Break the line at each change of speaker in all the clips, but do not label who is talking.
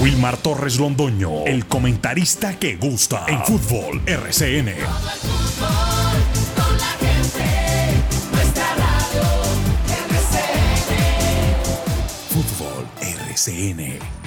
Wilmar Torres Londoño, el comentarista que gusta en fútbol RCN. Fútbol RCN.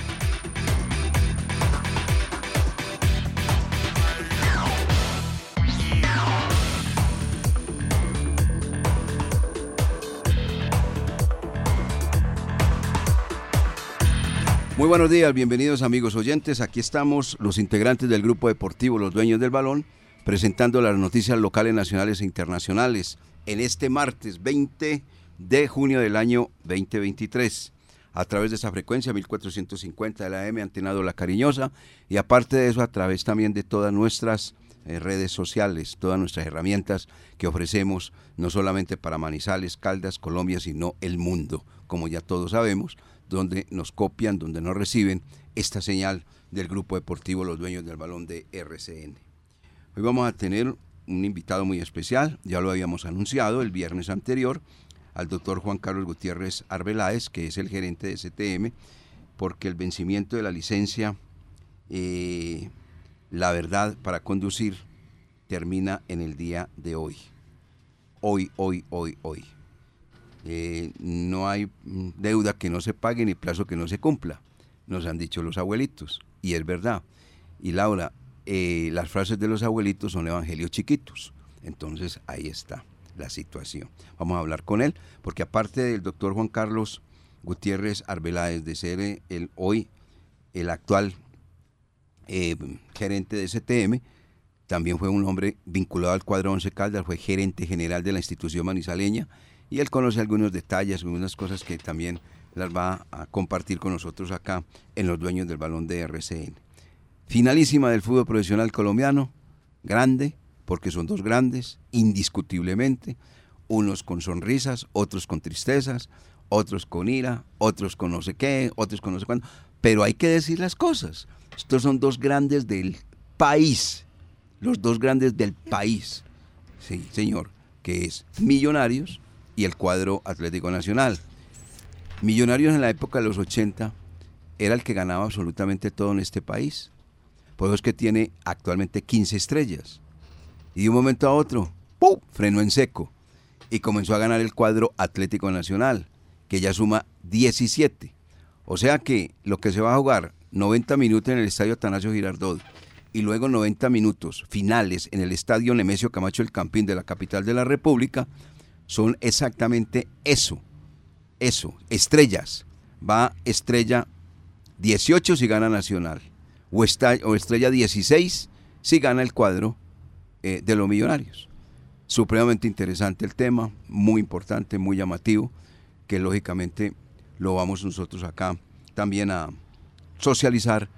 Muy buenos días, bienvenidos amigos oyentes. Aquí estamos los integrantes del grupo deportivo Los Dueños del Balón, presentando las noticias locales, nacionales e internacionales en este martes 20 de junio del año 2023 a través de esa frecuencia 1450 de la AM, antenado La Cariñosa, y aparte de eso a través también de todas nuestras eh, redes sociales, todas nuestras herramientas que ofrecemos, no solamente para Manizales, Caldas, Colombia, sino el mundo, como ya todos sabemos donde nos copian, donde nos reciben esta señal del grupo deportivo Los Dueños del Balón de RCN. Hoy vamos a tener un invitado muy especial, ya lo habíamos anunciado el viernes anterior, al doctor Juan Carlos Gutiérrez Arbeláez, que es el gerente de STM, porque el vencimiento de la licencia, eh, la verdad, para conducir, termina en el día de hoy. Hoy, hoy, hoy, hoy. Eh, no hay deuda que no se pague ni plazo que no se cumpla, nos han dicho los abuelitos, y es verdad. Y Laura, eh, las frases de los abuelitos son evangelios chiquitos, entonces ahí está la situación. Vamos a hablar con él, porque aparte del doctor Juan Carlos Gutiérrez Arbeláez, de ser eh, el, hoy el actual gerente de STM, también fue un hombre vinculado al cuadro 11 Caldas, fue gerente general de la institución manizaleña, y él conoce algunos detalles, algunas cosas que también las va a compartir con nosotros acá en los dueños del balón de RCN. Finalísima del fútbol profesional colombiano, grande, porque son dos grandes, indiscutiblemente, unos con sonrisas, otros con tristezas, otros con ira, otros con no sé qué, otros con no sé cuándo, pero hay que decir las cosas. Estos son dos grandes del país, los dos grandes del país, sí, señor, que es Millonarios y el cuadro Atlético Nacional. Millonarios en la época de los 80 era el que ganaba absolutamente todo en este país. Por eso es que tiene actualmente 15 estrellas. Y de un momento a otro, ¡pum! frenó en seco. Y comenzó a ganar el cuadro Atlético Nacional, que ya suma 17. O sea que lo que se va a jugar 90 minutos en el estadio Atanasio Girardot y luego 90 minutos finales en el estadio Nemesio Camacho el Campín de la capital de la República, son exactamente eso, eso, estrellas. Va estrella 18 si gana Nacional, o, estrella 16 si gana el cuadro eh, de los millonarios. Supremamente interesante el tema, muy importante, muy llamativo, que lógicamente lo vamos nosotros acá también a socializar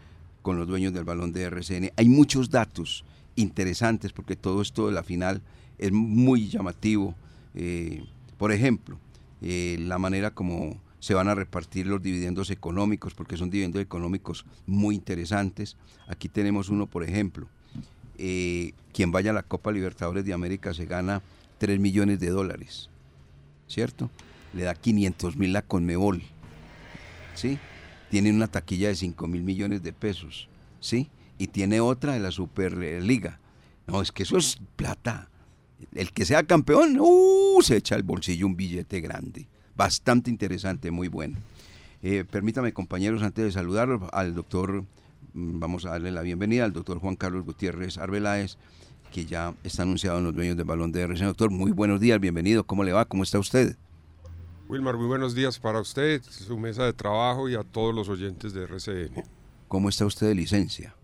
con los dueños del balón de RCN. Hay muchos datos interesantes porque todo esto de la final es muy llamativo, eh, por ejemplo, eh, la manera como se van a repartir los dividendos económicos, porque son dividendos económicos muy interesantes. Aquí tenemos uno, por ejemplo, eh, quien vaya a la Copa Libertadores de América se gana 3 millones de dólares, ¿cierto? Le da 500 mil la Conmebol, ¿sí? Tiene una taquilla de 5 mil millones de pesos, ¿sí? Y tiene otra de la Superliga. No, es que eso es plata el que sea campeón, uh, se echa al bolsillo un billete grande. Bastante interesante, muy bueno. Eh, permítame, compañeros, antes de saludarlos, al doctor, mm, vamos a darle la bienvenida al doctor Juan Carlos Gutiérrez Arbeláez, que ya está anunciado en los dueños del balón de RCN. Doctor, muy buenos días, bienvenido. ¿Cómo le va? ¿Cómo está usted?
Wilmar, muy buenos días para usted, su mesa de trabajo y a todos los oyentes de RCN.
¿Cómo está usted de licencia?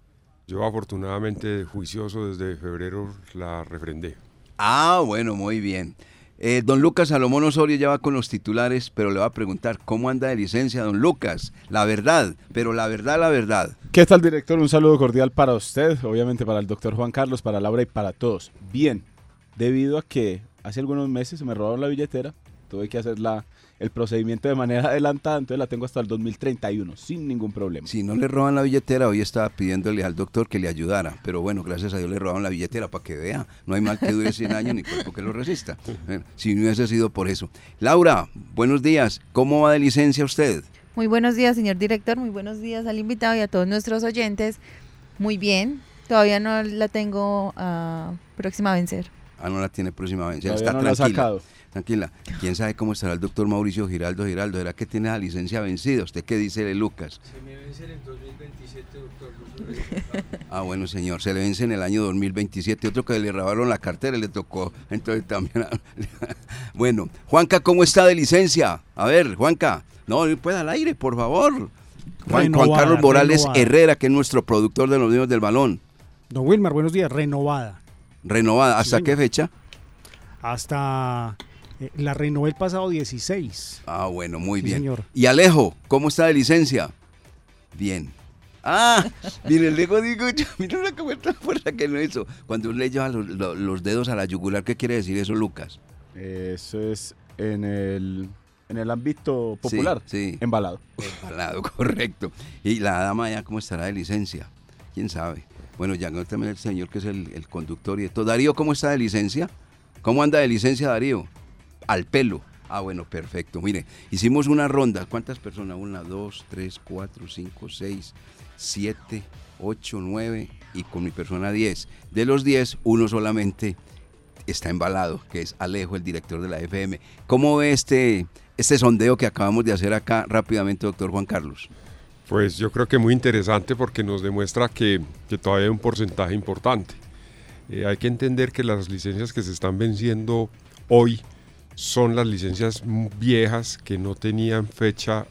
Yo afortunadamente juicioso desde febrero la refrendé.
Ah, bueno, muy bien. Eh, don Lucas Salomón Osorio ya va con los titulares, pero le va a preguntar cómo anda de licencia, don Lucas. La verdad, pero la verdad, la verdad.
¿Qué tal, director? Un saludo cordial para usted, obviamente para el doctor Juan Carlos, para Laura y para todos. Bien, debido a que hace algunos meses se me robaron la billetera, tuve que hacer la, el procedimiento de manera adelantada, entonces la tengo hasta el 2031, sin ningún problema.
Si no le roban la billetera, hoy estaba pidiéndole al doctor que le ayudara, pero bueno, gracias a Dios le robaron la billetera para que vea, no hay mal que dure 100 años ni cuerpo que lo resista, si no hubiese sido por eso. Laura, buenos días, ¿cómo va de licencia usted?
Muy buenos días, señor director. Muy buenos días al invitado y a todos nuestros oyentes. Muy bien. Todavía no la tengo ah, próxima a vencer.
Ah, no la tiene próxima vez.
Todavía
está
no la ha
tranquila.
sacado.
Tranquila. ¿Quién sabe cómo estará el doctor Mauricio Giraldo Giraldo? ¿Será que tiene la licencia vencida? ¿Usted qué dice de Lucas?
Se me vence en el 2027, doctor.
Ah, bueno, señor. Se le vence en el año 2027. Otro que le robaron la cartera y le tocó. Entonces también. bueno, Juanca, ¿cómo está de licencia? A ver, Juanca. No, pueda al aire, por favor. Juan, Carlos Morales
renovada.
Herrera, que es nuestro productor de los niños del balón.
Don Wilmar, buenos días. Renovada.
Renovada. ¿Hasta
Sí,
qué fecha?
Hasta eh, la renové el pasado 16.
Ah, bueno, muy
Sí,
bien.
señor.
Y Alejo, ¿cómo está de licencia? Bien. Ah, mire, el Alejo digo, mira una cuenta fuerza que no hizo. Cuando le lleva los, los- los dedos a la yugular, ¿qué quiere decir eso, Lucas?
Eso es en el, en el ámbito popular.
Sí, sí.
Embalado.
Embalado, correcto. Y la dama ya, ¿cómo estará de licencia? ¿Quién sabe? Bueno, ya no también el señor que es el, conductor y esto. Darío, ¿cómo está de licencia? ¿Cómo anda de licencia, Darío? Al pelo. Ah, bueno, perfecto. Mire, hicimos una ronda. ¿Cuántas personas? Una, dos, tres, cuatro, cinco, seis, siete, ocho, nueve y con mi persona diez. De los diez, uno solamente está embalado, que es Alejo, el director de la FM. ¿Cómo ve este, este sondeo que acabamos de hacer acá rápidamente, doctor Juan Carlos?
Pues yo creo que muy interesante porque nos demuestra que, que todavía hay un porcentaje importante. Eh, hay que entender que las licencias que se están venciendo hoy son las licencias viejas que no tenían fecha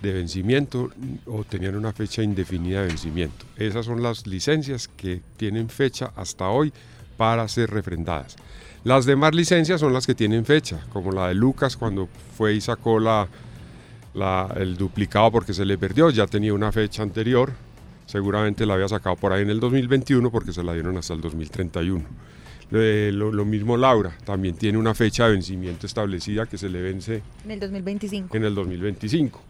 de vencimiento o tenían una fecha indefinida de vencimiento. Esas son las licencias que tienen fecha hasta hoy para ser refrendadas. Las demás licencias son las que tienen fecha, como la de Lucas cuando fue y sacó la, la- el duplicado porque se le perdió, ya tenía una fecha anterior, seguramente la había sacado por ahí en el 2021 porque se la dieron hasta el 2031. Eh, lo, lo mismo Laura, también tiene una fecha de vencimiento establecida que se le vence
En el 2025.
en el 2025.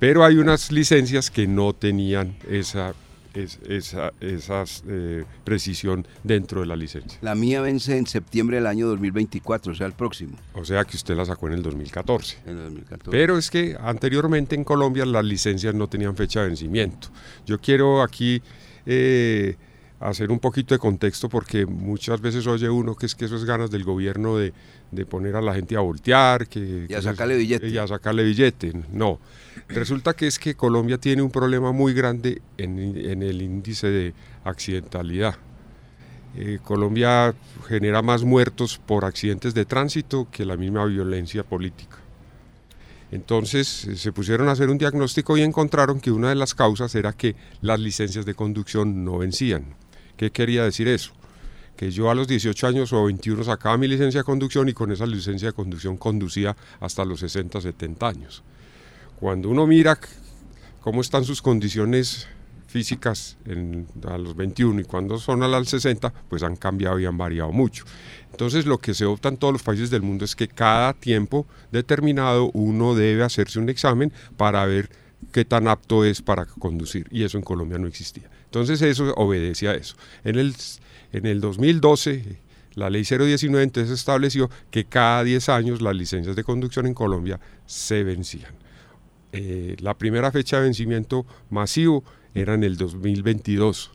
Pero hay unas licencias que no tenían esa, es- esa esas, eh, precisión dentro de la licencia.
La mía vence en septiembre del año 2024, o sea, el próximo,
O sea que usted la sacó en el 2014.
en el 2014.
Pero es que anteriormente en Colombia las licencias no tenían fecha de vencimiento. Yo quiero aquí eh, hacer un poquito de contexto porque muchas veces oye uno que es que eso es ganas del gobierno de, de poner a la gente a voltear, que,
Y a
que
sacarle billete.
Y a sacarle billete. No. Resulta que es que Colombia tiene un problema muy grande en, en el índice de accidentalidad. Eh, Colombia genera más muertos por accidentes de tránsito que la misma violencia política. Entonces eh, se pusieron a hacer un diagnóstico y encontraron que una de las causas era que las licencias de conducción no vencían. ¿Qué quería decir eso? Que yo a los 18 años o 21 sacaba mi licencia de conducción y con esa licencia de conducción conducía hasta los 60, 70 años. Cuando uno mira cómo están sus condiciones físicas a los 21 y cuando son a las 60, pues han cambiado y han variado mucho. Entonces lo que se opta en todos los países del mundo es que cada tiempo determinado uno debe hacerse un examen para ver qué tan apto es para conducir y eso en Colombia no existía. Entonces eso obedece a eso. En el, en el 2012 la ley 019 entonces estableció que cada 10 años las licencias de conducción en Colombia se vencían. Eh, la primera fecha de vencimiento masivo era en el 2022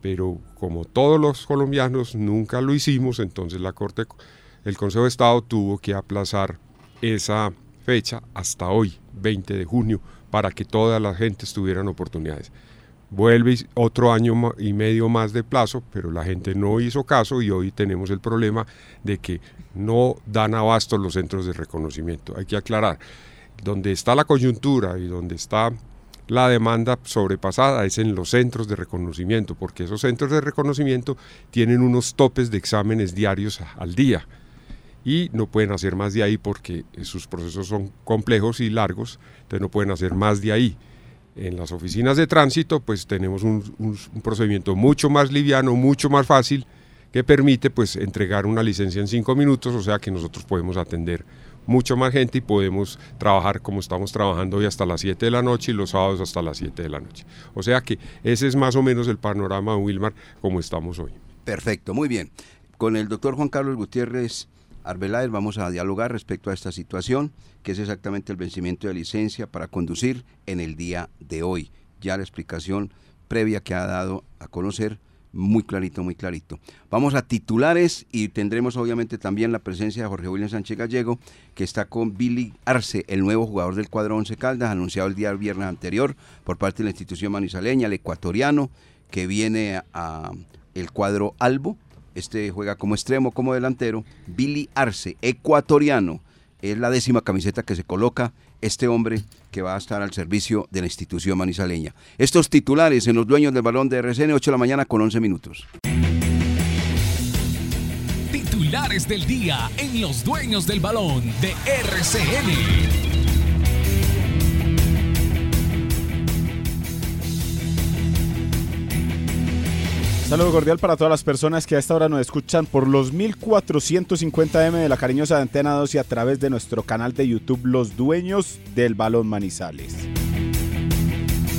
pero como todos los colombianos nunca lo hicimos, entonces la Corte, el Consejo de Estado tuvo que aplazar esa fecha hasta hoy, 20 de junio, para que toda la gente tuvieran oportunidades. Vuelve otro año y medio más de plazo, pero la gente no hizo caso y hoy tenemos el problema de que no dan abasto los centros de reconocimiento. Hay que aclarar, donde está la coyuntura y donde está la demanda sobrepasada es en los centros de reconocimiento, porque esos centros de reconocimiento tienen unos topes de exámenes diarios al día y no pueden hacer más de ahí porque sus procesos son complejos y largos, entonces no pueden hacer más de ahí. En las oficinas de tránsito pues tenemos un, procedimiento mucho más liviano, mucho más fácil, que permite pues entregar una licencia en cinco minutos, o sea que nosotros podemos atender mucho más gente y podemos trabajar como estamos trabajando hoy hasta las 7 de la noche y los sábados hasta las 7 de la noche. O sea que ese es más o menos el panorama, Wilmar, como estamos hoy.
Perfecto, muy bien. Con el doctor Juan Carlos Gutiérrez Arbeláez vamos a dialogar respecto a esta situación, que es exactamente el vencimiento de licencia para conducir en el día de hoy. Ya la explicación previa que ha dado a conocer muy clarito, muy clarito. Vamos a titulares y tendremos obviamente también la presencia de Jorge William Sánchez Gallego, que está con Billy Arce, el nuevo jugador del cuadro Once Caldas, anunciado el día viernes anterior por parte de la institución manizaleña, el ecuatoriano, que viene a el cuadro Albo. Este juega como extremo, como delantero. Billy Arce, ecuatoriano. Es la décima camiseta que se coloca este hombre que va a estar al servicio de la institución manizaleña. Estos titulares en los dueños del balón de RCN, 8 de la mañana con 11 minutos.
Titulares del día en los dueños del balón de RCN.
Saludo cordial para todas las personas que a esta hora nos escuchan por los 1450M de la cariñosa Antena 2 y a través de nuestro canal de YouTube Los Dueños del Balón Manizales.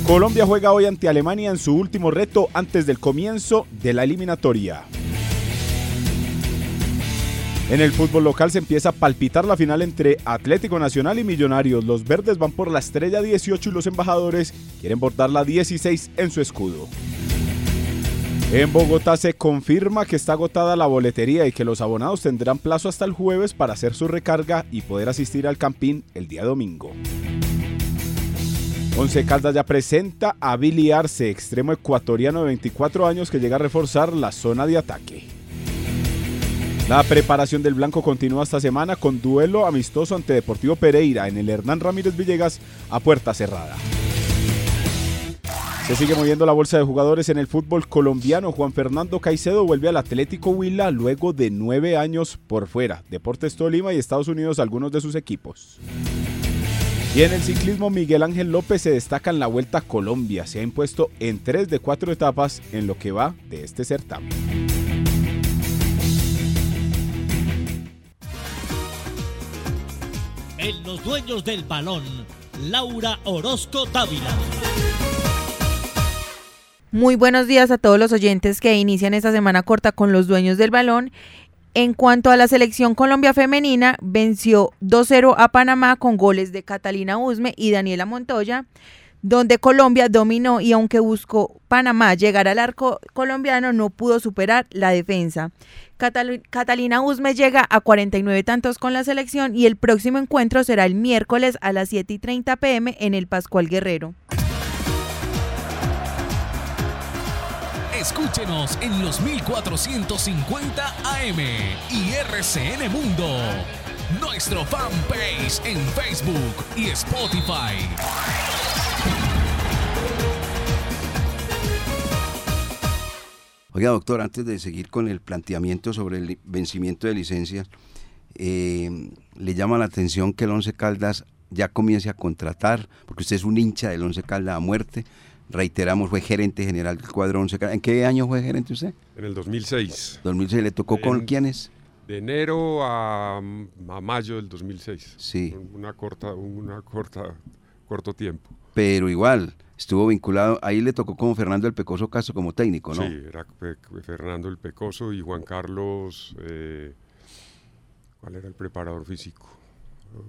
Colombia juega hoy ante Alemania en su último reto antes del comienzo de la eliminatoria. En el fútbol local se empieza a palpitar la final entre Atlético Nacional y Millonarios. Los verdes van por la estrella 18 y los embajadores quieren bordar la 16 en su escudo. En Bogotá se confirma que está agotada la boletería y que los abonados tendrán plazo hasta el jueves para hacer su recarga y poder asistir al campín el día domingo. Once Caldas ya presenta a Billy Arce, extremo ecuatoriano de 24 años que llega a reforzar la zona de ataque. La preparación del Blanco continúa esta semana con duelo amistoso ante Deportivo Pereira en el Hernán Ramírez Villegas a puerta cerrada. Se sigue moviendo la bolsa de jugadores en el fútbol colombiano. Juan Fernando Caicedo vuelve al Atlético Huila luego de nueve años por fuera. Deportes Tolima y Estados Unidos algunos de sus equipos. Y en el ciclismo Miguel Ángel López se destaca en la Vuelta a Colombia. Se ha impuesto en tres de cuatro etapas en lo que va de este certamen.
En los dueños del balón, Laura Orozco Dávila.
Muy buenos días a todos los oyentes que inician esta semana corta con los dueños del balón. En cuanto a la selección Colombia femenina, venció 2-0 a Panamá con goles de Catalina Usme y Daniela Montoya, donde Colombia dominó y aunque buscó Panamá llegar al arco colombiano, no pudo superar la defensa. Catalina Usme llega a 49 tantos con la selección y el próximo encuentro será el miércoles a las 7 y 30 pm en el Pascual Guerrero.
Escúchenos en los 1450 AM y RCN Mundo. Nuestro fanpage en Facebook y Spotify.
Oiga, doctor, antes de seguir con el planteamiento sobre el vencimiento de licencias, eh, le llama la atención que el Once Caldas ya comience a contratar, porque usted es un hincha del Once Caldas a muerte. Reiteramos, fue gerente general del cuadro. ¿En qué año fue gerente usted?
En el 2006.
2006. ¿Le tocó con
En-
quiénes?
De enero a, a mayo del 2006.
Sí.
Una corta, una corta, corto tiempo.
Pero igual, estuvo vinculado, ahí le tocó con Fernando el Pecoso Castro como técnico, ¿no?
Sí, era Fernando el Pecoso y Juan Carlos, eh, ¿cuál era el preparador físico?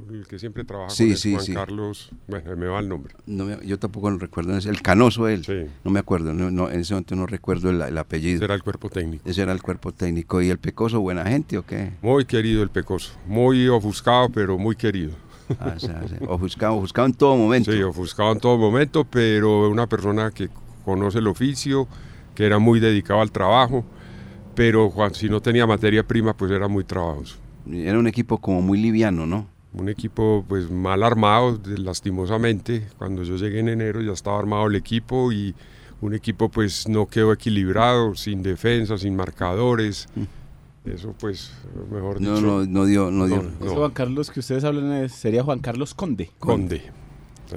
El que siempre trabaja
Sí,
con él,
sí,
Juan
sí.
Carlos, bueno, me va el nombre.
No me- yo tampoco lo recuerdo, es el canoso él.
Sí.
No me acuerdo, no, no, en ese momento no recuerdo el, el apellido.
Ese era el cuerpo técnico.
Ese era el cuerpo técnico. ¿Y el Pecoso, buena gente o qué?
Muy querido el Pecoso, muy ofuscado, pero muy querido.
Ah, o sea, ofuscado, ofuscado en todo momento.
Sí, ofuscado en todo momento, pero una persona que conoce el oficio, que era muy dedicado al trabajo, pero Juan, si no tenía materia prima, pues era muy trabajoso.
Era un equipo como muy liviano, ¿no?
Un equipo pues mal armado, lastimosamente. Cuando yo llegué en enero ya estaba armado el equipo y un equipo pues no quedó equilibrado, sin defensa, sin marcadores. Eso pues, mejor
No,
dicho,
no, no dio, no dio.
no.
Ese Juan Carlos que ustedes hablan es- sería Juan Carlos Conde.
Conde.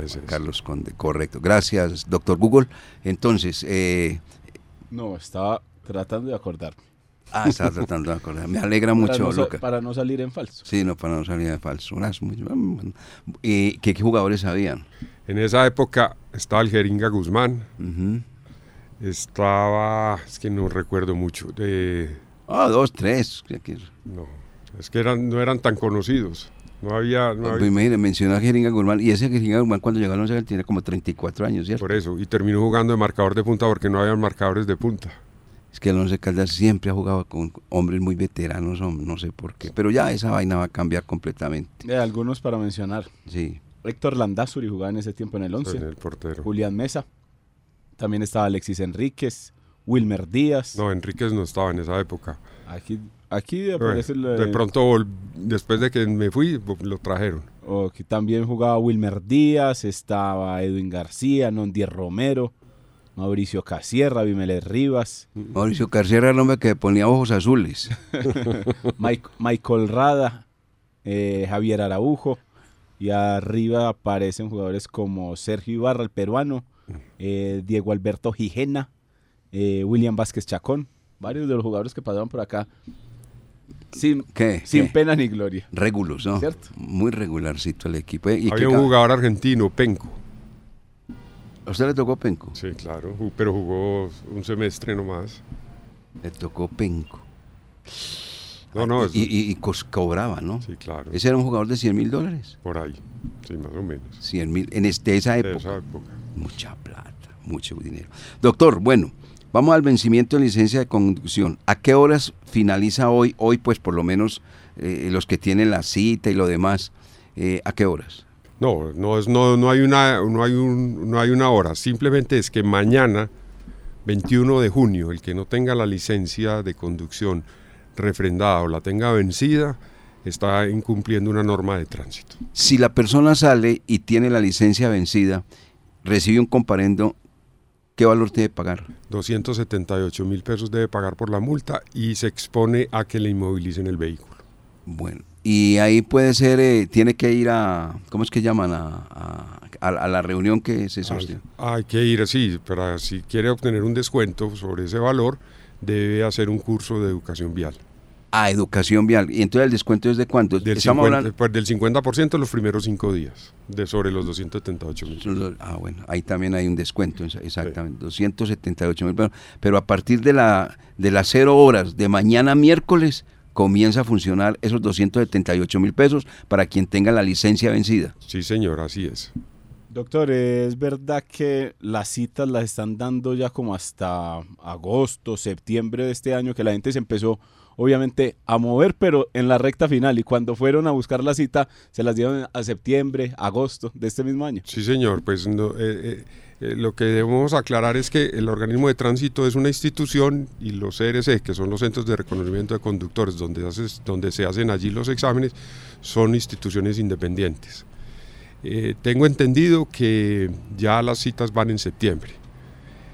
Es.
Carlos Conde, correcto. Gracias, doctor Google. Entonces, eh,
No, estaba tratando de acordar.
Ah, estaba tratando de acordar. Me alegra
Para
mucho,
no para no salir en falso.
Sí, no, para no salir de falso. Unas muy- ¿Y qué, qué jugadores habían?
En esa época estaba el Jeringa Guzmán, estaba, es que no recuerdo mucho, de,
Ah, dos, tres.
no, Es que eran, no eran tan conocidos. No había... No
Pues
había
imagínate, mencionó a Jeringa Guzmán, y ese Jeringa Guzmán cuando llegó al Once tiene como 34 años, ¿cierto?
por eso. Y terminó jugando de marcador de punta porque no había marcadores de punta.
Es que el Once Caldas siempre ha jugado con hombres muy veteranos, no sé por qué. Pero ya esa vaina va a cambiar completamente.
Eh, algunos para mencionar.
Sí.
Héctor Landazuri jugaba en ese tiempo en el 11.
En el portero.
Julián Mesa. También estaba Alexis Enríquez. Wilmer Díaz.
No, Enríquez no estaba en esa época.
Aquí, aquí
Bueno,
aparece el,
de
eh,
pronto, después de que me fui, lo trajeron.
o que también jugaba Wilmer Díaz, estaba Edwin García, Nondier Romero, Mauricio Casierra, Vimeles Rivas,
Mauricio era el hombre que ponía ojos azules.
Mike- Michael Rada, eh, Javier Araujo, y arriba aparecen jugadores como Sergio Ibarra, el peruano, eh, Diego Alberto Gijena, eh, William Vázquez Chacón, varios de los jugadores que pasaban por acá sin,
¿Qué?
sin
¿Qué?
pena ni gloria.
Regulos, ¿no?
¿Cierto?
Muy regularcito el equipo. ¿Y
Había un jugador argentino, Penco.
¿A usted le tocó Penco?
Sí, claro, pero jugó un semestre nomás.
Le tocó Penco.
No, no, es-
Y, y- cobraba, ¿no?
sí, claro,
Ese era un jugador de 100 mil dólares.
por ahí, sí, más o menos.
100 mil, en este, esa
De
época.
esa época.
Mucha plata, mucho dinero. Doctor, bueno, vamos al vencimiento de licencia de conducción. ¿A qué horas finaliza hoy? Hoy, pues, por lo menos, eh, los que tienen la cita y lo demás. eh, ¿A qué horas?
No, no, es, no, no, hay una, no, hay un, no hay una hora, simplemente es que mañana, 21 de junio, el que no tenga la licencia de conducción refrendada o la tenga vencida, está incumpliendo una norma de tránsito.
Si la persona sale y tiene la licencia vencida, recibe un comparendo, ¿qué valor tiene que pagar?
278 mil pesos debe pagar por la multa y se expone a que le inmovilicen el vehículo.
Bueno, y ahí puede ser, eh, tiene que ir a, ¿cómo es que llaman? A, a- la reunión que se sostiene.
Ah, Hay que ir así, pero si quiere obtener un descuento sobre ese valor, debe hacer un curso de educación vial.
A educación vial. ¿Y entonces el descuento es de cuánto?
Del
Estamos
50%,
hablando-
pues del 50% los primeros cinco días, de sobre los 278 mil.
Ah, bueno, ahí también hay un descuento, exa- exactamente, 278 mil pesos. Pero a partir de, la, de las cero horas de mañana miércoles comienza a funcionar esos 278 mil pesos para quien tenga la licencia vencida.
Sí, señor, así es.
Doctor, ¿es verdad que las citas las están dando ya como hasta agosto, septiembre de este año, que la gente se empezó obviamente a mover, pero en la recta final, y cuando fueron a buscar la cita, se las dieron a septiembre, agosto de este mismo año?
Sí, señor, pues no, eh, eh, eh, lo que debemos aclarar es que el organismo de tránsito es una institución y los CRC, que son los centros de reconocimiento de conductores, donde se hacen allí los exámenes, son instituciones independientes. Eh, tengo entendido que ya las citas van en septiembre.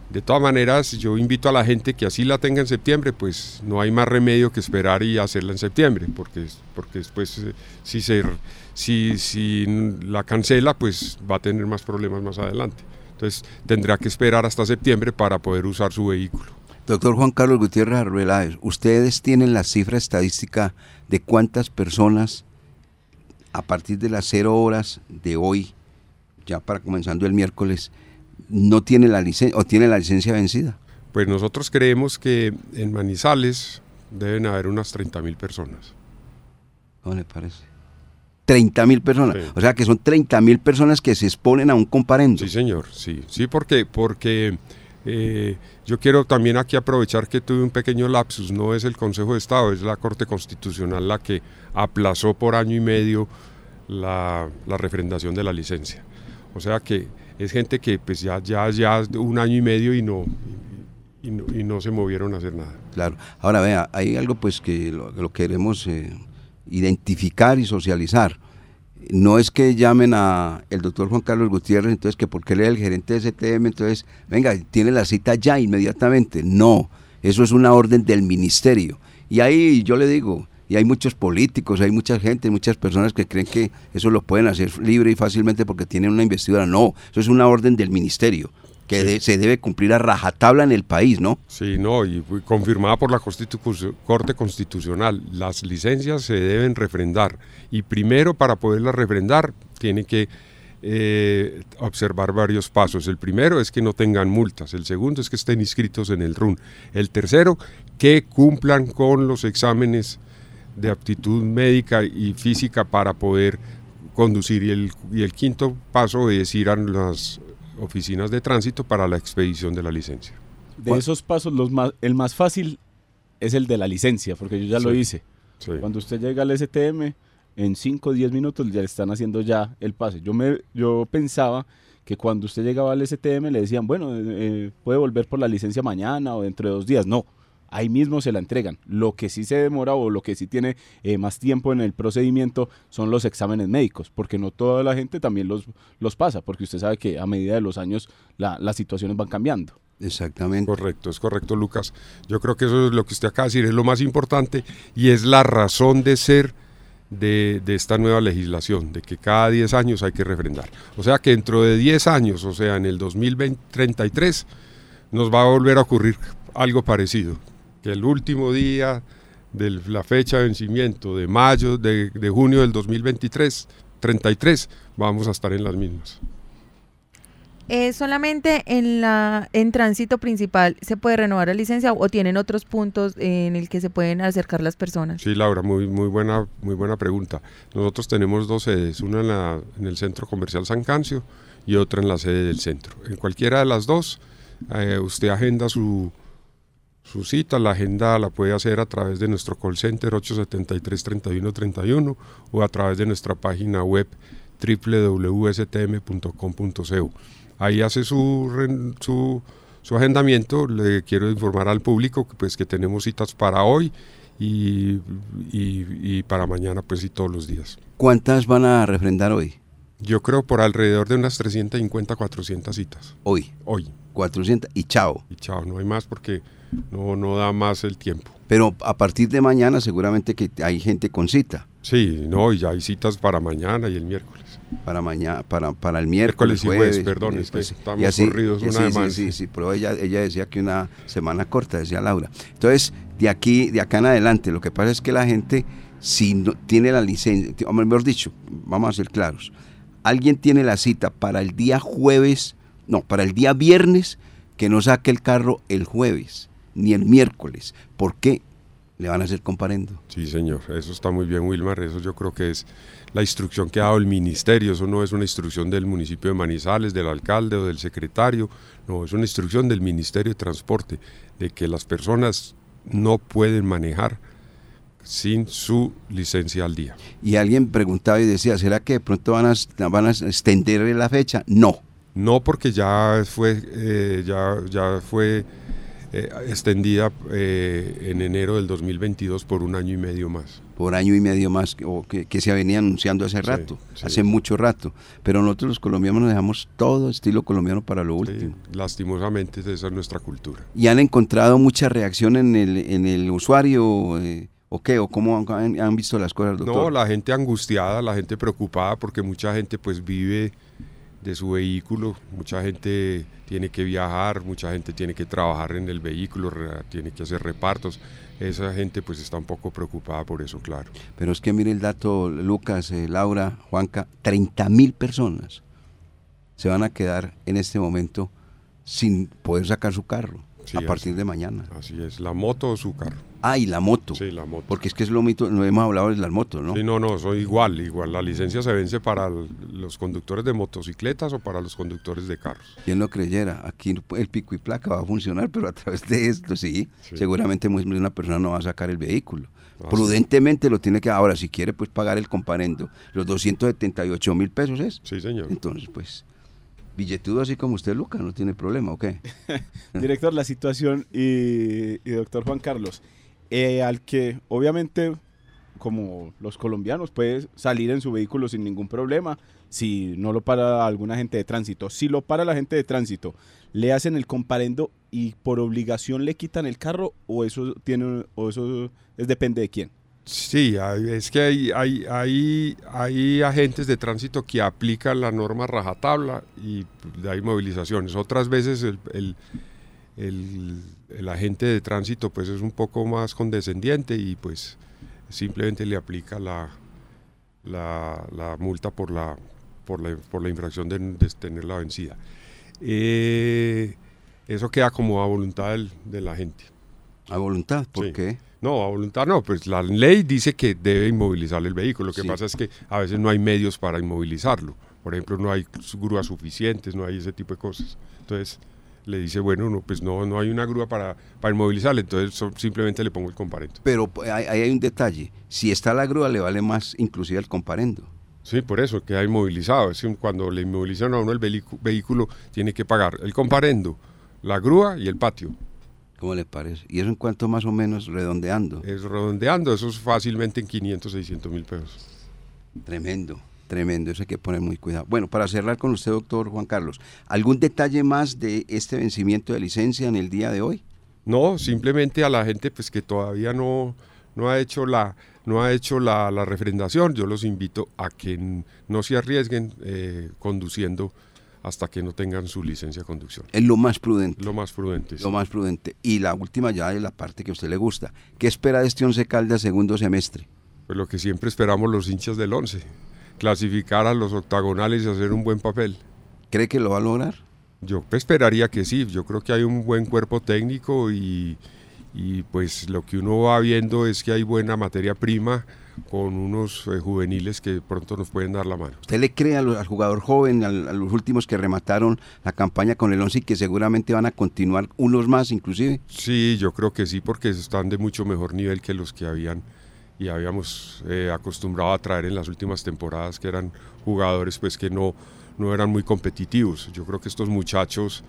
De todas maneras, yo invito a la gente que así la tenga en septiembre, pues no hay más remedio que esperar y hacerla en septiembre, porque, porque después eh, si, se, si, si la cancela, pues va a tener más problemas más adelante. Entonces tendrá que esperar hasta septiembre para poder usar su vehículo.
Doctor Juan Carlos Gutiérrez Arbeláez, ¿ustedes tienen la cifra estadística de cuántas personas a partir de las cero horas de hoy, ya para comenzando el miércoles, no tienen la licencia o tienen la licencia vencida?
Pues nosotros creemos que en Manizales deben haber unas 30 mil personas.
¿Cómo le parece? 30 mil personas.
Sí.
O sea que son 30 mil personas que se exponen a un comparendo.
Sí, señor, sí, sí, porque, porque eh, yo quiero también aquí aprovechar que tuve un pequeño lapsus, no es el Consejo de Estado, es la Corte Constitucional la que aplazó por año y medio la, la refrendación de la licencia. O sea que es gente que pues ya, ya, ya un año y medio y no, y, no, y no se movieron a hacer nada.
Claro. Ahora vea, hay algo pues que lo, lo queremos eh, identificar y socializar. No es que llamen a el doctor Juan Carlos Gutiérrez, entonces que porque él es el gerente de STM, entonces, venga, tiene la cita ya inmediatamente. No, eso es una orden del ministerio. Y ahí yo le digo, y hay muchos políticos, hay mucha gente, muchas personas que creen que eso lo pueden hacer libre y fácilmente porque tienen una investidura. No, eso es una orden del ministerio que de- se debe cumplir a rajatabla en el país, ¿no?
Sí, no, y confirmada por la Constitu- Corte Constitucional. Las licencias se deben refrendar y primero para poderlas refrendar tiene que eh, observar varios pasos. El primero es que no tengan multas, el segundo es que estén inscritos en el RUN, el tercero que cumplan con los exámenes de aptitud médica y física para poder conducir. Y el, y el quinto paso es ir a las oficinas de tránsito para la expedición de la licencia.
De esos pasos, los más, el más fácil es el de la licencia, porque yo ya lo hice.
Sí.
Cuando usted llega al STM, en 5 o 10 minutos ya le están haciendo ya el pase. Yo, me, yo pensaba que cuando usted llegaba al STM le decían, bueno, eh, eh, puede volver por la licencia mañana o dentro de dos días. No, ahí mismo se la entregan. Lo que sí se demora o lo que sí tiene eh, más tiempo en el procedimiento son los exámenes médicos, porque no toda la gente también los, los pasa, porque usted sabe que a medida de los años la- las situaciones van cambiando.
Exactamente.
Correcto, es correcto, Lucas. Yo creo que eso es lo que usted acaba de decir, es lo más importante y es la razón de ser de, de esta nueva legislación, de que cada 10 años hay que refrendar. O sea que dentro de 10 años, o sea, en el 2033, nos va a volver a ocurrir algo parecido, que el último día de la fecha de vencimiento de mayo, de, de junio del 2023, 33, vamos a estar en las mismas.
Eh, solamente en la en tránsito principal se puede renovar la licencia o tienen otros puntos en el que se pueden acercar las personas.
Sí, Laura, muy, muy, buena, muy buena pregunta. Nosotros tenemos dos sedes, una en, la- en el Centro Comercial San Cancio y otra en la sede del centro. En cualquiera de las dos, eh, usted agenda su, su cita, la agenda la puede hacer a través de nuestro call center 873-3131 o a través de nuestra página web www.stm.com.co. Ahí hace su, su, su agendamiento. Le quiero informar al público que, pues, que tenemos citas para hoy y, y- y para mañana, pues, y todos los días.
¿Cuántas van a refrendar hoy?
Yo creo por alrededor de unas 350, 400 citas.
Hoy.
Hoy.
400 y chao.
Y chao, no hay más porque no, no da más el tiempo.
Pero a partir de mañana seguramente que hay gente con cita.
Sí, no, y ya hay citas para mañana y el miércoles.
Para mañana, para, para el miércoles,
Miércoles y jueves,
jueves,
perdón, es que estamos
y así,
corridos
y
una
sí, sí, sí, pero ella, ella decía que una semana corta, decía Laura. Entonces, de aquí, de acá en adelante, lo que pasa es que la gente, si no tiene la licencia, o mejor dicho, vamos a ser claros, alguien tiene la cita para el día jueves, no, para el día viernes, que no saque el carro el jueves, ni el miércoles. ¿Por qué? Le van a hacer comparendo.
Sí, señor, eso está muy bien, Wilmar. Eso yo creo que es la instrucción que ha dado el ministerio. Eso no es una instrucción del municipio de Manizales, del alcalde o del secretario. No, es una instrucción del Ministerio de Transporte de que las personas no pueden manejar sin su licencia al día.
Y alguien preguntaba y decía, ¿será que de pronto van a, van a extender la fecha? No.
No porque ya fue, eh, ya, ya fue eh, extendida eh, en enero del 2022 por un año y medio más.
por año y medio más o que, que se venía anunciando hace rato,
sí.
hace mucho rato. Pero nosotros los colombianos nos dejamos todo estilo colombiano para lo
Sí,
último.
lastimosamente esa es nuestra cultura.
¿Y han encontrado mucha reacción en el, en el usuario? eh, ¿O qué? ¿O cómo han, han visto las cosas, doctor?
No, la gente angustiada, la gente preocupada porque mucha gente pues vive de su vehículo, mucha gente tiene que viajar, mucha gente tiene que trabajar en el vehículo, tiene que hacer repartos. Esa gente pues está un poco preocupada por eso, claro.
Pero es que mire el dato, Lucas, eh, Laura, Juanca, 30 mil personas se van a quedar en este momento sin poder sacar su carro
Sí,
a
así-
partir de mañana.
Así es, la moto o su carro.
Ah, y la moto.
Sí, la moto.
Porque es que es lo mito, no hemos hablado de las motos, ¿no?
Sí, no, no, soy igual, igual. La licencia se vence para los conductores de motocicletas o para los conductores de carros.
Quien lo creyera, aquí el pico y placa va a funcionar, pero a través de esto sí,
Sí.
seguramente una persona no va a sacar el vehículo.
Ah,
Prudentemente lo tiene que, ahora si quiere pues pagar el comparendo, los 278 mil pesos es.
Sí, señor.
Entonces pues, billetudo así como usted, Luca, no tiene problema, ¿ok?
Director, la situación y, y doctor Juan Carlos, eh, al que obviamente como los colombianos puede salir en su vehículo sin ningún problema si no lo para alguna gente de tránsito. Si lo para la gente de tránsito, le hacen el comparendo y por obligación le quitan el carro o eso tiene o eso es depende de quién.
Sí, hay- es que hay, hay, hay, hay agentes de tránsito que aplican la norma rajatabla y hay movilizaciones. Otras veces el, el- el- el agente de tránsito pues es un poco más condescendiente y pues simplemente le aplica la, la, la multa por la, por la, por la infracción de, de tenerla vencida. Eh, eso queda como a voluntad del- de la gente.
A voluntad, ¿por
Sí.
qué?
No, a voluntad no, pues la ley dice que debe inmovilizar el vehículo. Lo que
Sí.
pasa es que a veces no hay medios para inmovilizarlo. Por ejemplo, no hay grúas suficientes, no hay ese tipo de cosas. Entonces le dice, bueno, no, pues no, no hay una grúa para, para inmovilizarle, entonces so- simplemente le pongo el comparendo.
Pero pues, ahí ahí hay un detalle. Si está la grúa, le vale más inclusive el comparendo.
Sí, por eso queda inmovilizado. Es un- cuando le inmovilizan a uno el vehículo, tiene que pagar el comparendo, la grúa y el patio.
¿Cómo le parece? Y eso en cuanto más o menos redondeando.
Es redondeando, eso es fácilmente en 500, 600 mil pesos.
Tremendo, tremendo. Eso hay que poner muy cuidado. Bueno, para cerrar con usted, doctor Juan Carlos, ¿algún detalle más de este vencimiento de licencia en el día de hoy?
No, simplemente a la gente pues que todavía no, no ha hecho la no ha hecho la, la refrendación, yo los invito a que no se arriesguen eh, conduciendo hasta que no tengan su licencia de conducción.
Es lo más prudente.
Lo más prudente. sí.
Lo más prudente. Y la última ya de la parte que a usted le gusta. ¿Qué espera de este Once Caldas segundo semestre?
Pues lo que siempre esperamos los hinchas del 11, clasificar a los octagonales y hacer un buen papel.
¿Cree que lo va a lograr?
Yo esperaría que sí, yo creo que hay un buen cuerpo técnico y, y pues lo que uno va viendo es que hay buena materia prima con unos eh, juveniles que pronto nos pueden dar la mano.
¿Usted le cree al jugador joven, al- a los últimos que remataron la campaña con el Once y que seguramente van a continuar unos más inclusive?
Sí, yo creo que sí, porque están de mucho mejor nivel que los que habían y habíamos eh, acostumbrado a traer en las últimas temporadas, que eran jugadores pues que no, no eran muy competitivos. Yo creo que estos muchachos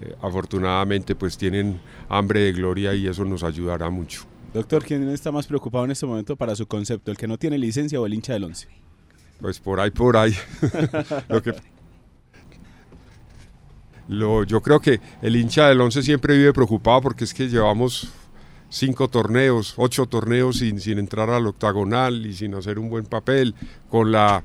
eh, afortunadamente pues tienen hambre de gloria y eso nos ayudará mucho.
Doctor, ¿quién está más preocupado en este momento para su concepto? ¿El que no tiene licencia o el hincha del 11?
Pues por ahí, por ahí. Lo que- Lo- yo creo que el hincha del 11 siempre vive preocupado porque es que llevamos cinco torneos, ocho torneos sin, sin entrar al octagonal y sin hacer un buen papel, con la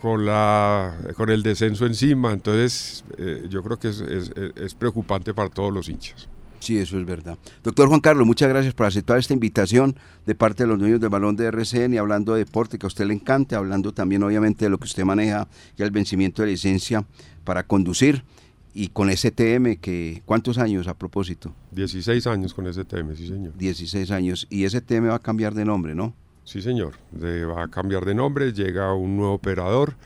con la con el descenso encima. Entonces, eh, yo creo que es, es- es preocupante para todos los hinchas.
Sí, eso es verdad. Doctor Juan Carlos, muchas gracias por aceptar esta invitación de parte de los dueños del balón de RCN y hablando de deporte que a usted le encanta, hablando también obviamente de lo que usted maneja, ya el vencimiento de licencia para conducir y con STM, que ¿cuántos años a propósito?
16 años con tema, sí señor.
16 años. Y STM va a cambiar de nombre, ¿no?
Sí, señor. De- va a cambiar de nombre, llega un nuevo operador,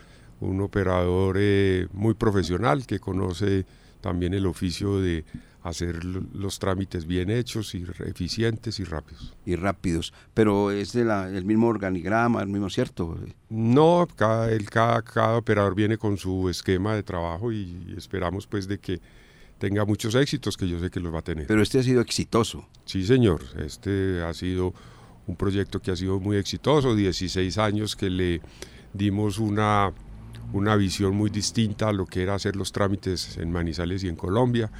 un operador eh, muy profesional que conoce también el oficio de hacer los trámites bien hechos y eficientes y rápidos.
Y rápidos. Pero es de la- el mismo organigrama, el mismo, ¿cierto?
No, cada, el, cada, cada operador viene con su esquema de trabajo y esperamos pues de que tenga muchos éxitos, que yo sé que los va a tener.
Pero este ha sido exitoso.
Sí, señor. Este ha sido un proyecto que ha sido muy exitoso, 16 años que le dimos una, una visión muy distinta a lo que era hacer los trámites en Manizales y en Colombia.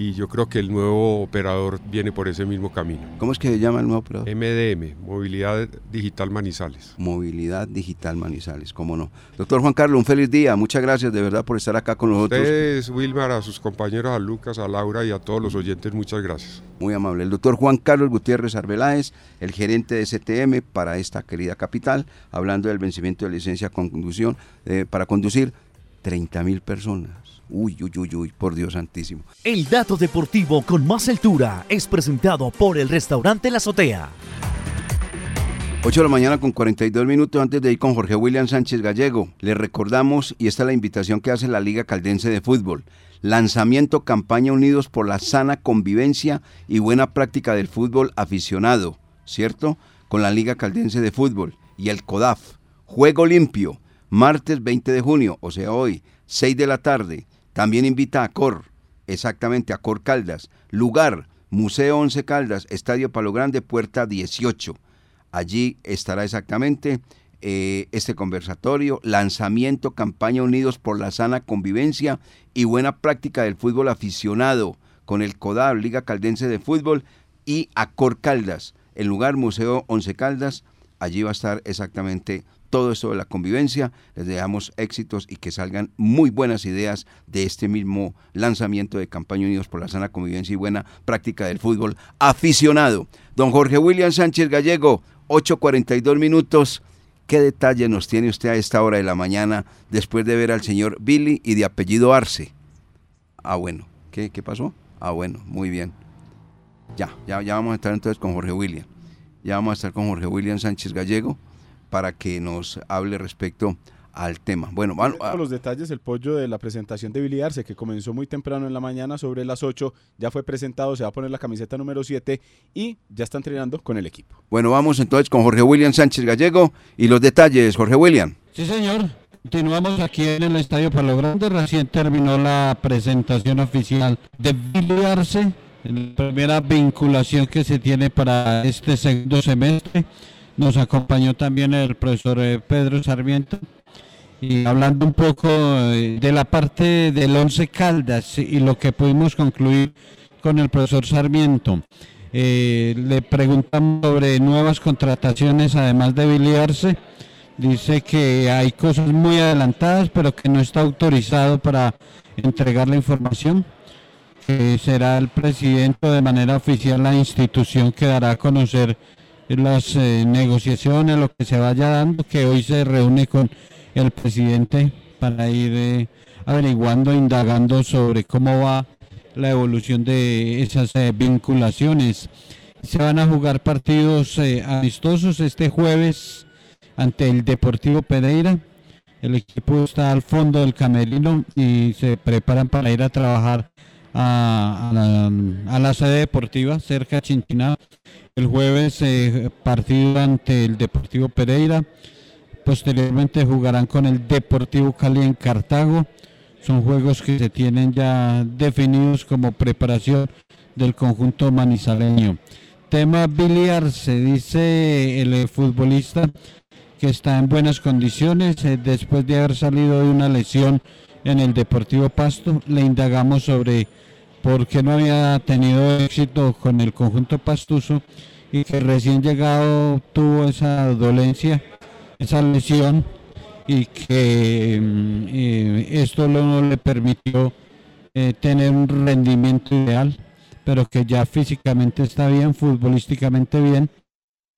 Y yo creo que el nuevo operador viene por ese mismo camino.
¿Cómo es que se llama el nuevo operador?
MDM, Movilidad Digital Manizales.
Movilidad Digital Manizales, cómo no. Doctor Juan Carlos, un feliz día. Muchas gracias de verdad por estar acá con nosotros.
Ustedes, Wilmar, a sus compañeros, a Lucas, a Laura y a todos los oyentes, muchas gracias.
Muy amable. El doctor Juan Carlos Gutiérrez Arbeláez, el gerente de STM para esta querida capital, hablando del vencimiento de licencia con conducción, eh, para conducir 30 mil personas. Uy, uy, uy, uy, por Dios santísimo.
El dato deportivo con más altura es presentado por el restaurante La Azotea.
8 de la mañana con 42 minutos antes de ir con Jorge William Sánchez Gallego. Le recordamos, y esta es la invitación que hace la Liga Caldense de Fútbol. Lanzamiento campaña Unidos por la sana convivencia y buena práctica del fútbol aficionado, ¿cierto? Con la Liga Caldense de Fútbol y el CODAF. Juego limpio, martes 20 de junio, o sea hoy, 6 de la tarde. También invita a Cor, exactamente a Cor Caldas. Lugar, Museo 11 Caldas, Estadio Palo Grande, puerta 18. Allí estará exactamente eh, este conversatorio, lanzamiento, campaña Unidos por la sana convivencia y buena práctica del fútbol aficionado con el CODAB, Liga Caldense de Fútbol y Acor Caldas, el lugar Museo Once Caldas. Allí va a estar exactamente todo esto de la convivencia. Les dejamos éxitos y que salgan muy buenas ideas de este mismo lanzamiento de campaña Unidos por la sana convivencia y buena práctica del fútbol aficionado. Don Jorge William Sánchez Gallego, 8.42 minutos. ¿Qué detalle nos tiene usted a esta hora de la mañana después de ver al señor Billy y de apellido Arce? Ah, bueno. ¿Qué, qué pasó? Ah, bueno, muy bien. Ya, ya, ya vamos a estar entonces con Jorge William. Ya vamos a estar con Jorge William Sánchez Gallego para que nos hable respecto al tema. Bueno, van-
Con los detalles, el pollo de la presentación de Billy Arce, que comenzó muy temprano en la mañana, sobre las 8, ya fue presentado, se va a poner la camiseta número 7 y ya está entrenando con el equipo.
bueno, vamos entonces con Jorge William Sánchez Gallego y los detalles, Jorge William.
Sí, señor. Continuamos aquí en el Estadio Palo Grande. Recién terminó la presentación oficial de Billy Arce, la primera vinculación que se tiene para este segundo semestre. Nos acompañó también el profesor eh, Pedro Sarmiento. Y hablando un poco eh, de la parte del Once Caldas y lo que pudimos concluir con el profesor Sarmiento. Eh, le preguntamos sobre nuevas contrataciones además de Billy Arce. Dice que hay cosas muy adelantadas, pero que no está autorizado para entregar la información. Que será el presidente de manera oficial la institución que dará a conocer las eh, negociaciones, lo que se vaya dando, que hoy se reúne con el presidente para ir eh, averiguando, indagando sobre cómo va la evolución de esas eh, vinculaciones. Se van a jugar partidos eh, amistosos este jueves ante el Deportivo Pereira. El equipo está al fondo del camerino y se preparan para ir a trabajar a, a la, a la sede deportiva cerca de Chinchiná. El jueves eh, partido ante el Deportivo Pereira. Posteriormente jugarán con el Deportivo Cali en Cartago. Son juegos que se tienen ya definidos como preparación del conjunto manizaleño. Tema biliar, se dice el futbolista que está en buenas condiciones eh, después de haber salido de una lesión en el Deportivo Pasto. Le indagamos sobre por qué no había tenido éxito con el conjunto pastuso y que recién llegado tuvo esa dolencia, esa lesión y que mm, eh, esto no le permitió eh, tener un rendimiento ideal, pero que ya físicamente está bien, futbolísticamente bien.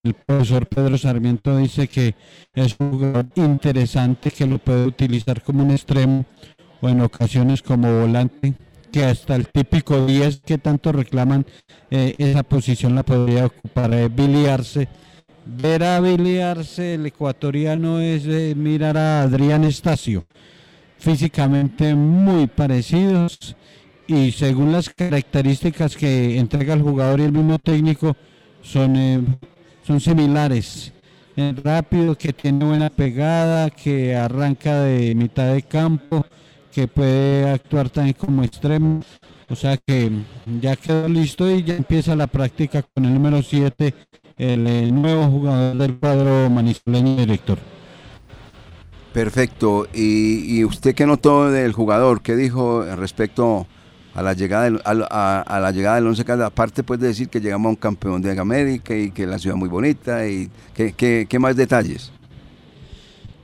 El profesor Pedro Sarmiento dice que es un jugador interesante que lo puede utilizar como un extremo o en ocasiones como volante, que hasta el típico 10 que tanto reclaman eh, esa posición la podría ocupar eh. Ver a Billy el ecuatoriano, es mirar a Adrián Estacio, físicamente muy parecidos y según las características que entrega el jugador y el mismo técnico, son, eh, son similares. Eh, rápido, que tiene buena pegada, que arranca de mitad de campo, que puede actuar también como extremo. O sea que ya quedó listo y ya empieza la práctica con el número 7, el, nuevo jugador del cuadro manizoleño director.
Perfecto. ¿Y, y usted qué notó del jugador? ¿Qué dijo respecto a la llegada del, a, a- a la llegada del Once Caldas? Aparte pues de decir que llegamos a un campeón de América y que la ciudad es muy bonita y ¿qué, qué- qué más detalles?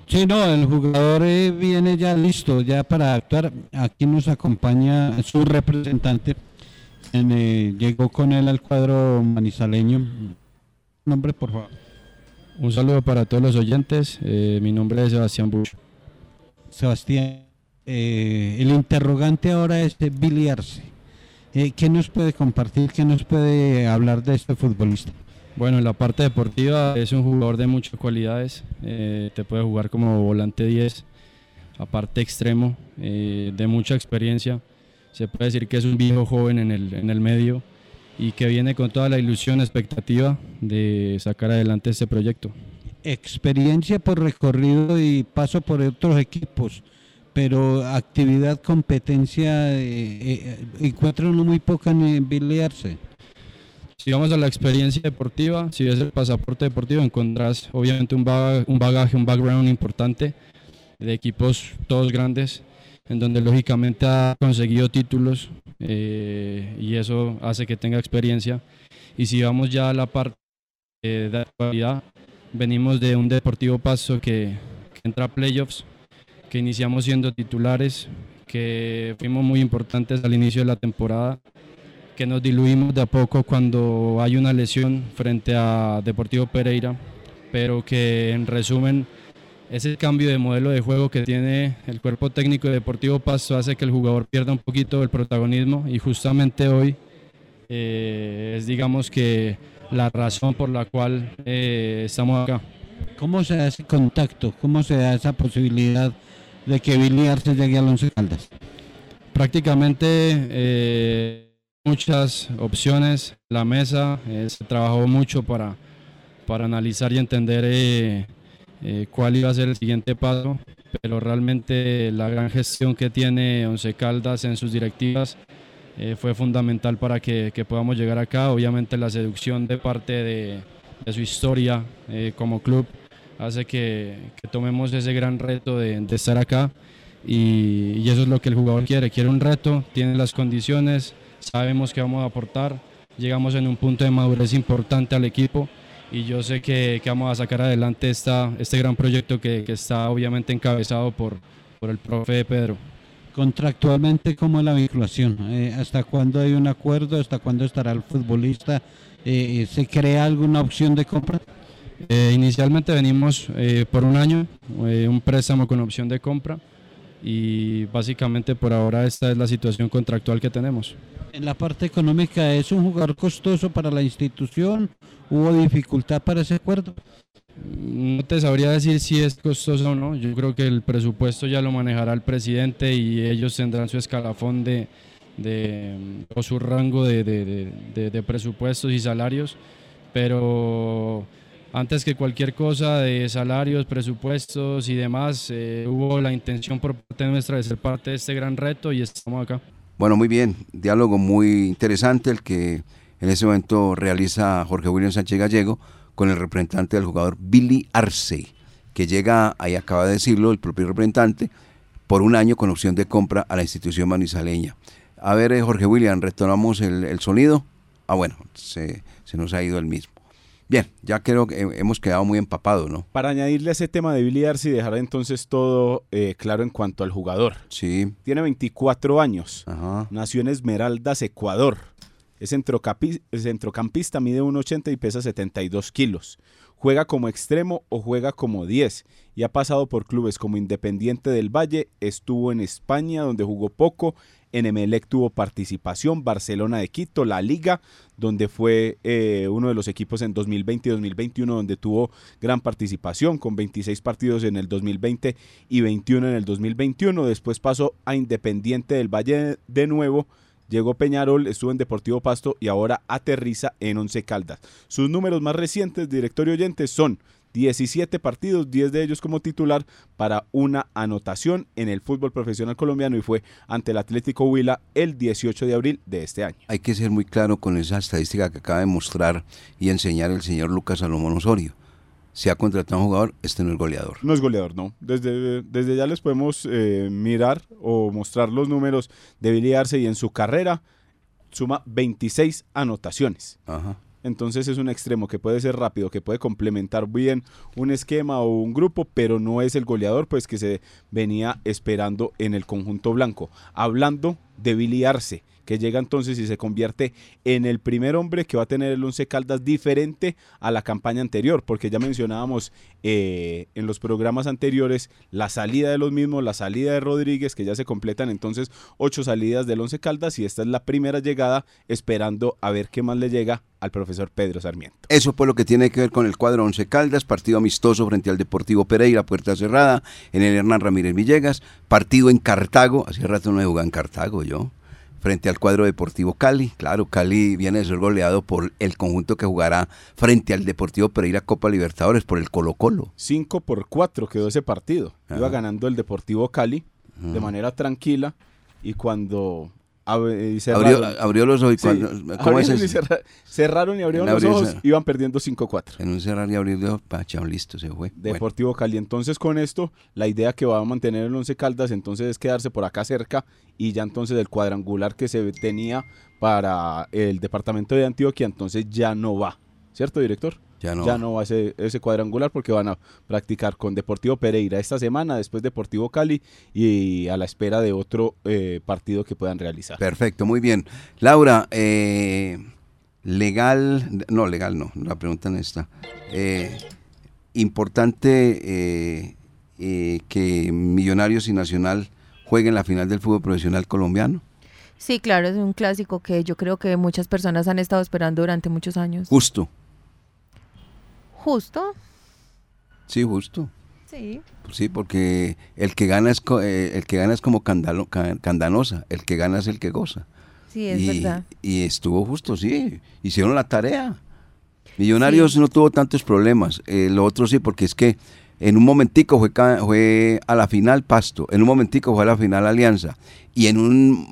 Sí, no, el jugador eh, viene ya listo, ya para actuar. Aquí nos acompaña su representante. eh, llegó con él al cuadro manizaleño. Nombre, por favor.
Un saludo para todos los oyentes. eh, mi nombre es Sebastián Bush.
Sebastián, eh, el interrogante ahora es eh, Billy Arce. Eh, ¿Qué nos puede compartir? ¿Qué nos puede hablar de este futbolista?
Bueno, en la parte deportiva es un jugador de muchas cualidades. eh, te puede jugar como volante 10, aparte extremo, eh, de mucha experiencia. Se puede decir que es un viejo joven en el, en el medio y que viene con toda la ilusión, expectativa de sacar adelante este proyecto.
Experiencia por recorrido y paso por otros equipos, pero actividad, competencia, eh, eh, encuentra uno muy poca en Billy Arce.
Si vamos a la experiencia deportiva, si ves el pasaporte deportivo, encontrás obviamente un un bagaje, un background importante de equipos todos grandes, en donde lógicamente ha conseguido títulos eh, y eso hace que tenga experiencia. Y si vamos ya a la parte de actualidad, venimos de un Deportivo Paso que, que entra a playoffs, que iniciamos siendo titulares, que fuimos muy importantes al inicio de la temporada que nos diluimos de a poco cuando hay una lesión frente a Deportivo Pereira, pero que en resumen ese cambio de modelo de juego que tiene el cuerpo técnico de Deportivo Pasto hace que el jugador pierda un poquito el protagonismo y justamente hoy eh, es digamos que la razón por la cual eh, estamos acá.
¿Cómo se da ese contacto? ¿Cómo se da esa posibilidad de que Billy Arce llegue al Once Caldas?
Prácticamente eh, muchas opciones. La mesa eh, se trabajó mucho para, para analizar y entender eh, cuál iba a ser el siguiente paso, pero realmente la gran gestión que tiene Once Caldas en sus directivas fue fundamental para que, que podamos llegar acá. Obviamente la seducción de parte de, de su historia como club hace que, que tomemos ese gran reto de, de estar acá y, y eso es lo que el jugador quiere, quiere un reto, tiene las condiciones, sabemos que vamos a aportar, llegamos en un punto de madurez importante al equipo y yo sé que, que vamos a sacar adelante esta, este gran proyecto que, que está obviamente encabezado por, por el profe Pedro.
Contractualmente, ¿cómo es la vinculación? Eh, ¿Hasta cuándo hay un acuerdo? ¿Hasta cuándo estará el futbolista? Eh, ¿Se crea alguna opción de compra?
Eh, inicialmente venimos eh, por un año, eh, un préstamo con opción de compra y básicamente por ahora esta es la situación contractual que tenemos.
En la parte económica, ¿es un jugador costoso para la institución? ¿Hubo dificultad para ese acuerdo?
No te sabría decir si es costoso o no. Yo creo que el presupuesto ya lo manejará el presidente y ellos tendrán su escalafón de, de o su rango de, de- de- de- de presupuestos y salarios. Pero antes que cualquier cosa de salarios, presupuestos y demás, eh, hubo la intención por parte nuestra de ser parte de este gran reto y estamos acá.
Bueno, muy bien. Diálogo muy interesante el que en ese momento realiza Jorge William Sánchez Gallego con el representante del jugador Billy Arce, que llega, ahí acaba de decirlo el propio representante, por un año con opción de compra a la institución manizaleña. A ver, eh, Jorge William, retomamos el, sonido. Ah, bueno, se nos ha ido el mismo. Bien, ya creo que hemos quedado muy empapados, ¿no?
Para añadirle a ese tema de Billy Arce y dejar entonces todo eh, claro en cuanto al jugador.
Sí.
Tiene 24 años.
Ajá.
Nació en Esmeraldas, Ecuador. Es centrocampista, mide 1,80 y pesa 72 kilos. Juega como extremo o juega como 10 y ha pasado por clubes como Independiente del Valle, estuvo en España donde jugó poco, en tuvo participación, Barcelona de Quito, la Liga, donde fue eh, uno de los equipos en 2020 y 2021 donde tuvo gran participación con 26 partidos en el 2020 y 21 en el 2021. Después pasó a Independiente del Valle de nuevo. Llegó Peñarol, estuvo en Deportivo Pasto y ahora aterriza en Once Caldas. Sus números más recientes, directorio oyente, son 17 partidos, 10 de ellos como titular para una anotación en el fútbol profesional colombiano y fue ante el Atlético Huila el 18 de abril de este año.
Hay que ser muy claro con esa estadística que acaba de mostrar y enseñar el señor Lucas Salomón Osorio. Si ha contratado a un jugador, este no es goleador.
No es goleador, no. Desde, desde ya les podemos eh, mirar o mostrar los números de Billy Arce y en su carrera suma 26 anotaciones.
Ajá.
Entonces es un extremo que puede ser rápido, que puede complementar bien un esquema o un grupo, pero no es el goleador pues que se venía esperando en el conjunto blanco. Hablando de Billy Arce, que llega entonces y se convierte en el primer hombre que va a tener el Once Caldas diferente a la campaña anterior, porque ya mencionábamos eh, en los programas anteriores la salida de los mismos, la salida de Rodríguez, que ya se completan entonces ocho salidas del Once Caldas y esta es la primera llegada esperando a ver qué más le llega al profesor Pedro Sarmiento.
Eso fue lo que tiene que ver con el cuadro Once Caldas, partido amistoso frente al Deportivo Pereira, puerta cerrada, en el Hernán Ramírez Villegas, partido en Cartago, hace rato no he jugado en Cartago yo, frente al cuadro Deportivo Cali, claro, Cali viene de ser goleado por el conjunto que jugará frente al Deportivo Pereira Copa Libertadores, por el Colo Colo.
5 por 4 quedó ese partido. Iba ganando el Deportivo Cali de manera tranquila y cuando ab- eh,
Abrió,
cerraron,
abrió los ojos, y
Sí,
cuando- ¿cómo es
abrieron y cerra- cerraron y abrieron los
y
ojos, iban perdiendo 5-4.
En un cerrar y abrir de chao, listo, se fue. Bueno,
Deportivo Cali. Entonces con esto, la idea que va a mantener el Once Caldas entonces es quedarse por acá cerca y ya entonces el cuadrangular que se tenía para el departamento de Antioquia entonces ya no va. ¿Cierto, director?
Ya no.
Ya no va ese, ese cuadrangular porque van a practicar con Deportivo Pereira esta semana, después Deportivo Cali y a la espera de otro eh, partido que puedan realizar.
Perfecto, muy bien. Laura, eh, legal, no, legal no, la pregunta no está. Eh, importante eh, eh, que Millonarios y Nacional jueguen la final del fútbol profesional colombiano.
Sí, claro, es un clásico que yo creo que muchas personas han estado esperando durante muchos años.
Justo.
Justo,
Sí, justo.
sí.
Sí, porque el que gana es, eh, el que gana es como candalo- ca- candanosa, el que gana es el que goza.
Sí, es
y,
verdad.
y estuvo justo, sí. Hicieron la tarea. Millonarios no tuvo tantos problemas. eh, lo otro sí, porque es que en un momentico fue, fue a la final Pasto, en un momentico fue a la final Alianza y en un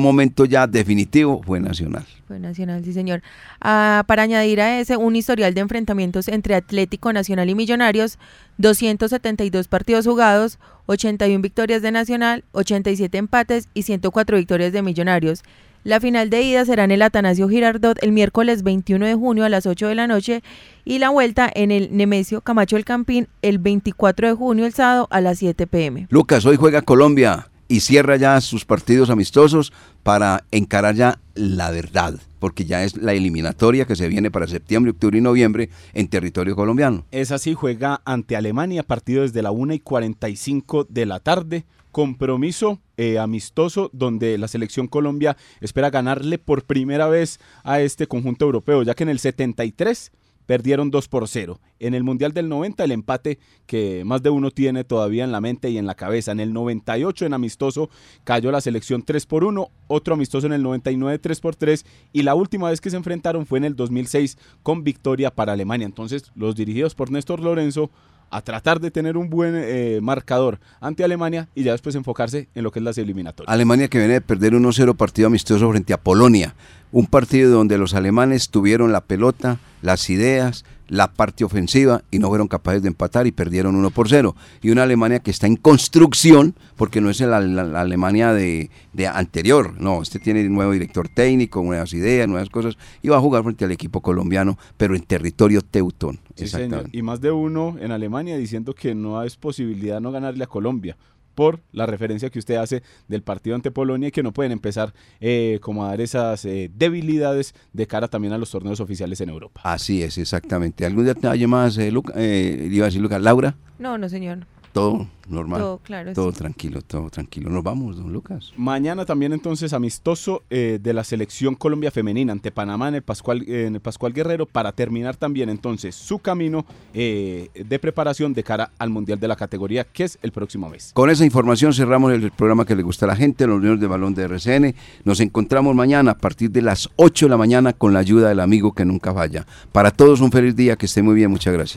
momento ya definitivo fue Nacional.
Fue Nacional, sí, señor. Ah, para añadir a ese, un historial de enfrentamientos entre Atlético Nacional y Millonarios, 272 partidos jugados, 81 victorias de Nacional, 87 empates y 104 victorias de Millonarios. La final de ida será en el Atanasio Girardot el miércoles 21 de junio a las 8 de la noche y la vuelta en el Nemesio Camacho del Campín el 24 de junio el sábado a las 7 pm.
Lucas, hoy juega Colombia y cierra ya sus partidos amistosos para encarar ya la verdad, porque ya es la eliminatoria que se viene para septiembre, octubre y noviembre en territorio colombiano.
Es así, juega ante Alemania, partido desde la 1 y 45 de la tarde. Compromiso eh, amistoso donde la selección Colombia espera ganarle por primera vez a este conjunto europeo, ya que en el 73 perdieron 2 por 0. En el Mundial del 90 el empate que más de uno tiene todavía en la mente y en la cabeza. En el 98 en amistoso cayó la selección 3 por 1, otro amistoso en el 99 3 por 3 y la última vez que se enfrentaron fue en el 2006 con victoria para Alemania. Entonces los dirigidos por Néstor Lorenzo a tratar de tener un buen eh, marcador ante Alemania y ya después enfocarse en lo que es las eliminatorias.
Alemania que viene de perder 1-0 partido amistoso frente a Polonia. Un partido donde los alemanes tuvieron la pelota, las ideas, la parte ofensiva y no fueron capaces de empatar y perdieron 1 por 0. Y una Alemania que está en construcción, porque no es la, la- la Alemania de, de anterior, no, este tiene un nuevo director técnico, nuevas ideas, nuevas cosas, y va a jugar frente al equipo colombiano, pero en territorio teutón.
Sí, señor.
Exactamente.
Y más de uno en Alemania diciendo que no es posibilidad no ganarle a Colombia por la referencia que usted hace del partido ante Polonia y que no pueden empezar eh, como a dar esas eh, debilidades de cara también a los torneos oficiales en Europa.
Así es, exactamente. ¿Algún detalle más, eh, Luca? Eh, iba a decir Lucas, Laura?
No, no, señor.
Todo normal.
Todo claro,
Todo
sí.
tranquilo, todo tranquilo. Nos vamos, don Lucas.
Mañana también entonces amistoso eh, de la selección Colombia femenina ante Panamá en el Pascual, eh, en el Pascual Guerrero para terminar también entonces su camino eh, de preparación de cara al Mundial de la categoría que es el próximo mes.
Con esa información cerramos el programa que le gusta a la gente, los niños de balón de RCN. Nos encontramos mañana a partir de las 8 de la mañana con la ayuda del amigo que nunca falla. Para todos un feliz día, que esté muy bien, muchas gracias.